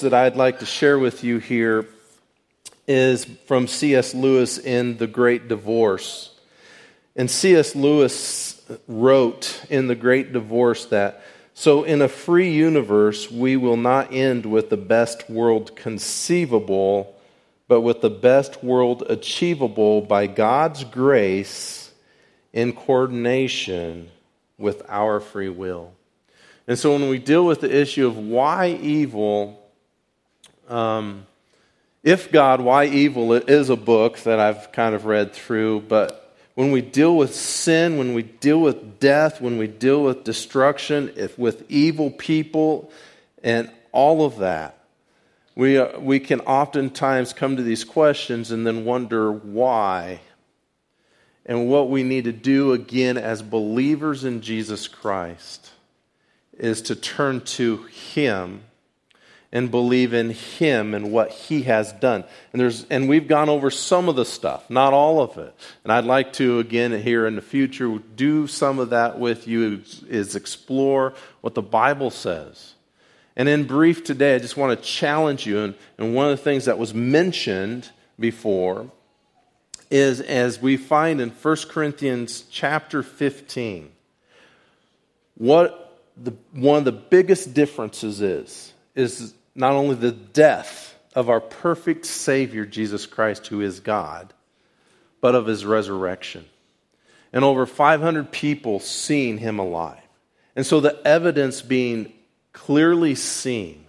that I'd like to share with you here is from C.S. Lewis in The Great Divorce. And C.S. Lewis wrote in The Great Divorce that so in a free universe, we will not end with the best world conceivable, but with the best world achievable by God's grace in coordination with our free will. And so when we deal with the issue of why evil, um, if God, why evil, it is a book that I've kind of read through, but when we deal with sin, when we deal with death, when we deal with destruction, if with evil people, and all of that, we, uh, we can oftentimes come to these questions and then wonder why. And what we need to do again as believers in Jesus Christ is to turn to Him and believe in Him and what He has done. And, there's, and we've gone over some of the stuff, not all of it. And I'd like to, again, here in the future, do some of that with you, is explore what the Bible says. And in brief today, I just want to challenge you. And, and one of the things that was mentioned before is as we find in 1 Corinthians chapter 15, what the, one of the biggest differences is, is not only the death of our perfect Savior, Jesus Christ, who is God, but of his resurrection. And over 500 people seeing him alive. And so the evidence being clearly seen.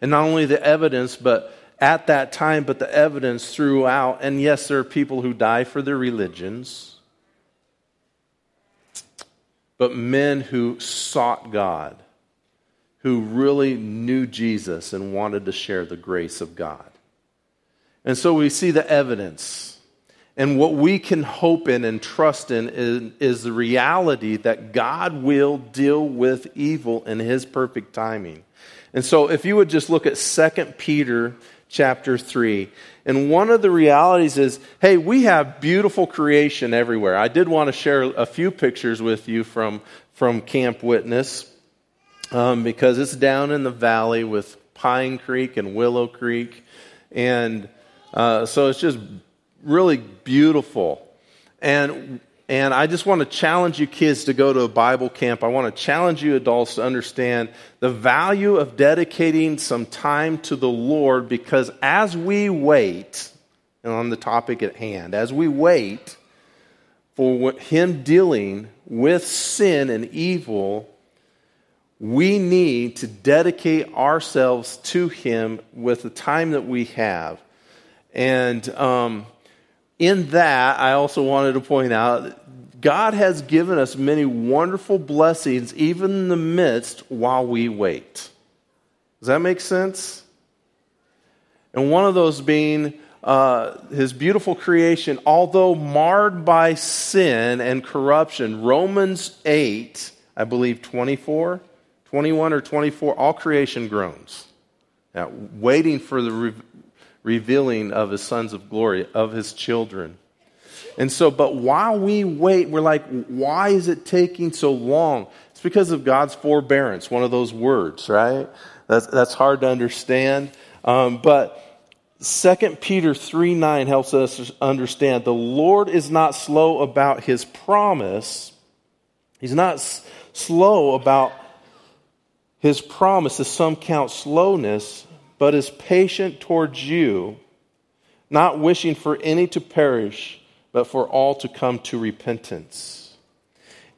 And not only the evidence, but at that time, but the evidence throughout. And yes, there are people who die for their religions but men who sought God, who really knew Jesus and wanted to share the grace of God. And so we see the evidence. And what we can hope in and trust in is, is, the reality that God will deal with evil in his perfect timing. And so if you would just look at 2 Peter chapter 3. And one of the realities is hey, we have beautiful creation everywhere. I did want to share a few pictures with you from, from Camp Witness um, because it's down in the valley with Pine Creek and Willow Creek. And uh, so it's just really beautiful. And and I just want to challenge you kids to go to a Bible camp. I want to challenge you adults to understand the value of dedicating some time to the Lord because as we wait, and on the topic at hand, as we wait for Him dealing with sin and evil, we need to dedicate ourselves to Him with the time that we have. And, um, in that, I also wanted to point out God has given us many wonderful blessings, even in the midst while we wait. Does that make sense? And one of those being uh, his beautiful creation, although marred by sin and corruption. Romans 8, I believe 24, 21 or 24, all creation groans. Now, waiting for the revealing of his sons of glory, of his children. And so, but while we wait, we're like, why is it taking so long? It's because of God's forbearance, one of those words, right? That's, that's hard to understand. Um, but 2 Peter 3 9 helps us understand the Lord is not slow about his promise. He's not s- slow about his promise, as some count slowness, but is patient towards you, not wishing for any to perish, but for all to come to repentance.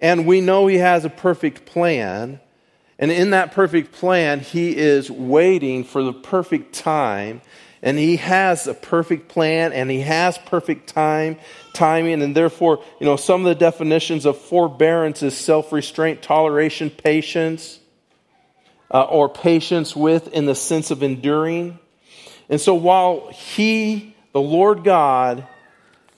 And we know He has a perfect plan. And in that perfect plan, He is waiting for the perfect time. And He has a perfect plan and He has perfect time, timing. And therefore, you know, some of the definitions of forbearance is self restraint, toleration, patience uh, or patience with in the sense of enduring. And so while He, the Lord God,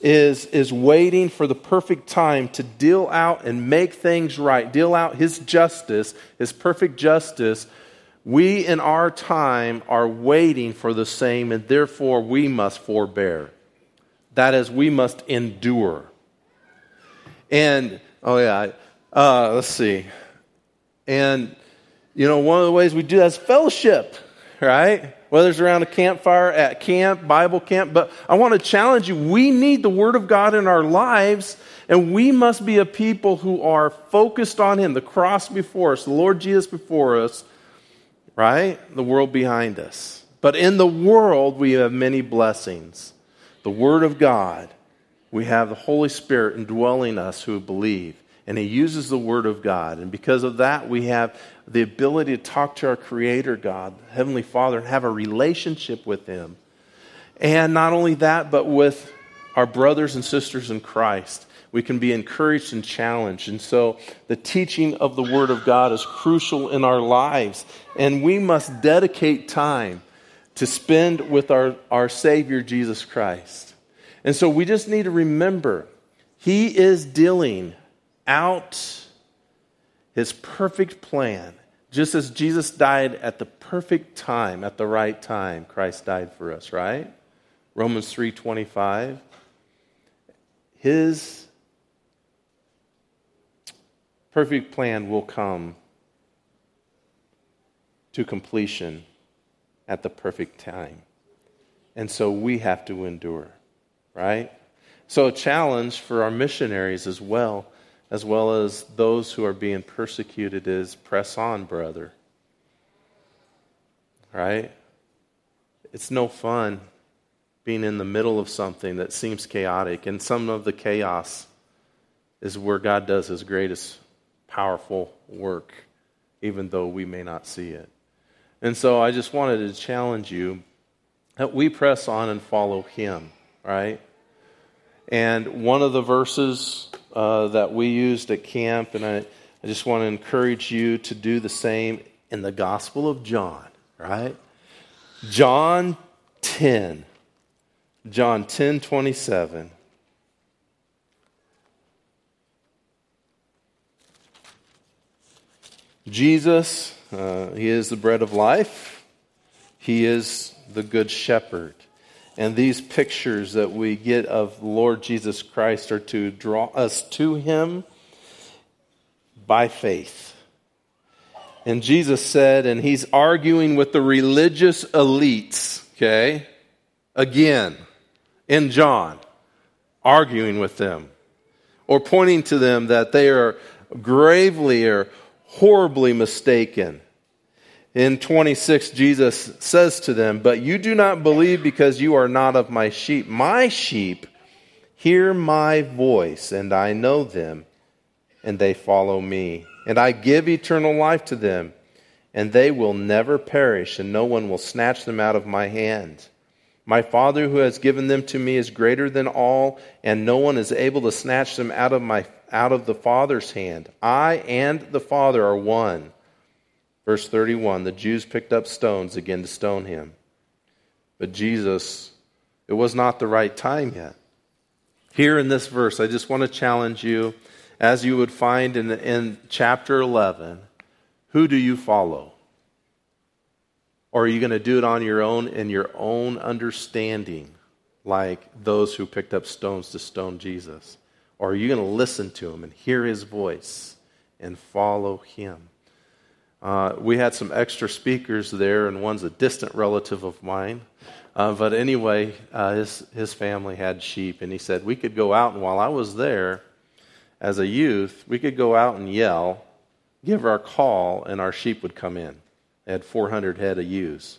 is, is waiting for the perfect time to deal out and make things right, deal out His justice, His perfect justice, we in our time are waiting for the same, and therefore we must forbear. That is, we must endure. And, oh yeah, uh, let's see. And you know, one of the ways we do that is fellowship, right? Whether it's around a campfire, at camp, Bible camp, but I want to challenge you. We need the Word of God in our lives, and we must be a people who are focused on Him, the cross before us, the Lord Jesus before us, right? The world behind us. But in the world, we have many blessings. The Word of God, we have the Holy Spirit indwelling us who believe and he uses the Word of God. And because of that, we have the ability to talk to our Creator God, Heavenly Father, and have a relationship with Him. And not only that, but with our brothers and sisters in Christ. We can be encouraged and challenged. And so the teaching of the Word of God is crucial in our lives. And we must dedicate time to spend with our, our Savior, Jesus Christ. And so we just need to remember He is dealing out his perfect plan. Just as Jesus died at the perfect time, at the right time, Christ died for us, right? Romans 3:25. His perfect plan will come to completion at the perfect time. And so we have to endure, right? So, a challenge for our missionaries as well as well as those who are being persecuted is press on, brother. Right? It's no fun being in the middle of something that seems chaotic, and some of the chaos is where God does his greatest powerful work, even though we may not see it. And so I just wanted to challenge you that we press on and follow him, right? And one of the verses uh, that we used at camp, and I, I just want to encourage you to do the same in the Gospel of John, right? John 10. John 10 27. Jesus, uh, He is the bread of life. He is the good shepherd. And these pictures that we get of Lord Jesus Christ are to draw us to Him by faith. And Jesus said, and He's arguing with the religious elites, okay? Again, in John, arguing with them, or pointing to them that they are gravely or horribly mistaken in 26, Jesus says to them, But you do not believe because you are not of my sheep. My sheep hear my voice, and I know them, and they follow me. And I give eternal life to them, and they will never perish, and no one will snatch them out of my hand. My Father who has given them to me is greater than all, and no one is able to snatch them out of my out of the Father's hand. I and the Father are one. Verse 31 the Jews picked up stones again to stone him. But Jesus, it was not the right time yet. Here in this verse, I just want to challenge you, as you would find in, in chapter 11, who do you follow? Or are you going to do it on your own in your own understanding, like those who picked up stones to stone Jesus? Or are you going to listen to him and hear his voice and follow him? Uh, we had some extra speakers there, and one's a distant relative of mine. Uh, but anyway, uh, his, his family had sheep, and he said we could go out, and while I was there as a youth, we could go out and yell, give our call, and our sheep would come in. They had 400 head of ewes.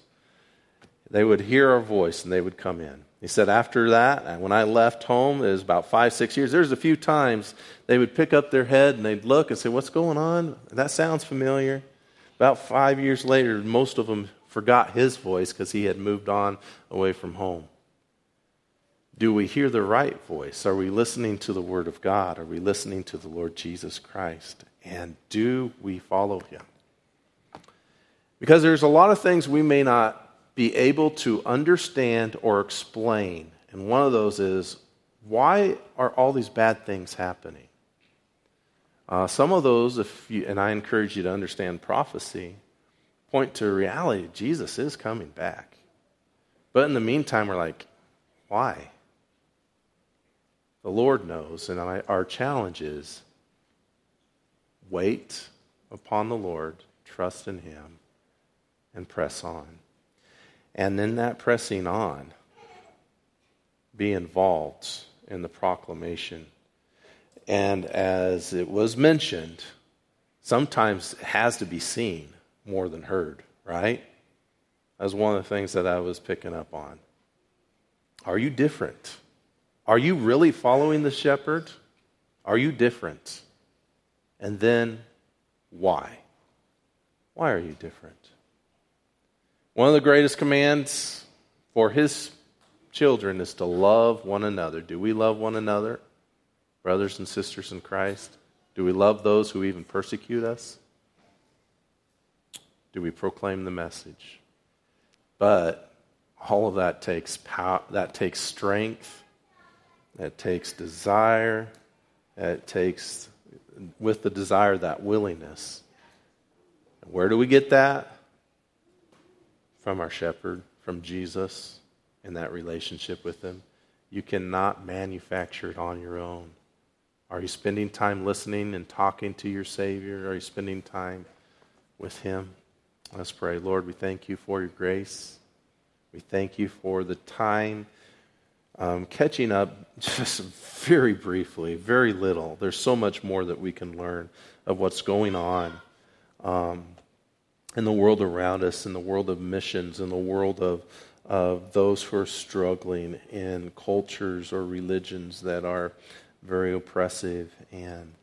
They would hear our voice, and they would come in. He said after that, when I left home, it was about five, six years, there's a few times they would pick up their head and they'd look and say, What's going on? That sounds familiar. About five years later, most of them forgot his voice because he had moved on away from home. Do we hear the right voice? Are we listening to the Word of God? Are we listening to the Lord Jesus Christ? And do we follow him? Because there's a lot of things we may not be able to understand or explain. And one of those is why are all these bad things happening? Uh, some of those, if you, and I encourage you to understand prophecy, point to reality. Jesus is coming back. But in the meantime, we're like, why? The Lord knows, and I, our challenge is wait upon the Lord, trust in Him, and press on. And in that pressing on, be involved in the proclamation. And as it was mentioned, sometimes it has to be seen more than heard, right? That's one of the things that I was picking up on. Are you different? Are you really following the shepherd? Are you different? And then why? Why are you different? One of the greatest commands for his children is to love one another. Do we love one another, brothers and sisters in Christ? Do we love those who even persecute us? Do we proclaim the message? But all of that takes power, that takes strength, that takes desire, it takes with the desire that willingness. Where do we get that? From our shepherd, from Jesus, in that relationship with him. You cannot manufacture it on your own. Are you spending time listening and talking to your Savior? Are you spending time with Him? Let's pray. Lord, we thank you for your grace. We thank you for the time um, catching up just very briefly, very little. There's so much more that we can learn of what's going on um, in the world around us, in the world of missions, in the world of, of those who are struggling in cultures or religions that are very oppressive and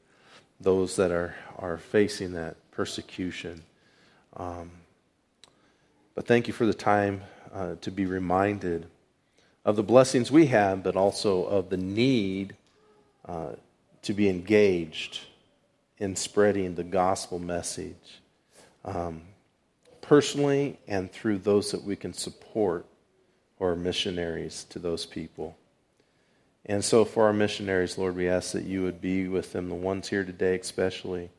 those that are, are facing that persecution. Um, but thank you for the time uh, to be reminded of the blessings we have, but also of the need uh, to be engaged in spreading the gospel message um, personally and through those that we can support or missionaries to those people. And so, for our missionaries, Lord, we ask that you would be with them, the ones here today especially.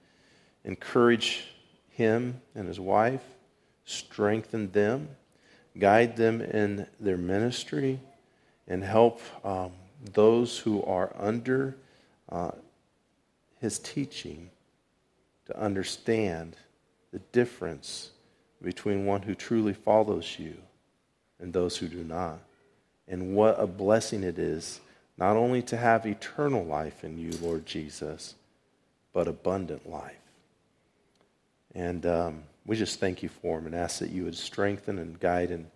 Encourage him and his wife, strengthen them, guide them in their ministry, and help um, those who are under uh, his teaching to understand the difference between one who truly follows you and those who do not. And what a blessing it is not only to have eternal life in you, Lord Jesus, but abundant life. And um, we just thank you for them and ask that you would strengthen and guide and,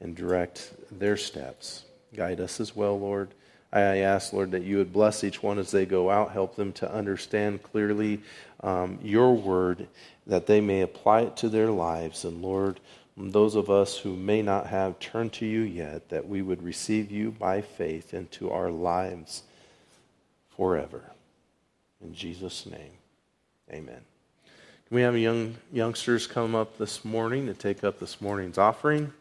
and direct their steps. Guide us as well, Lord. I ask, Lord, that you would bless each one as they go out, help them to understand clearly um, your word, that they may apply it to their lives. And Lord, those of us who may not have turned to you yet, that we would receive you by faith into our lives forever. In Jesus' name, amen. Can we have young youngsters come up this morning to take up this morning's offering?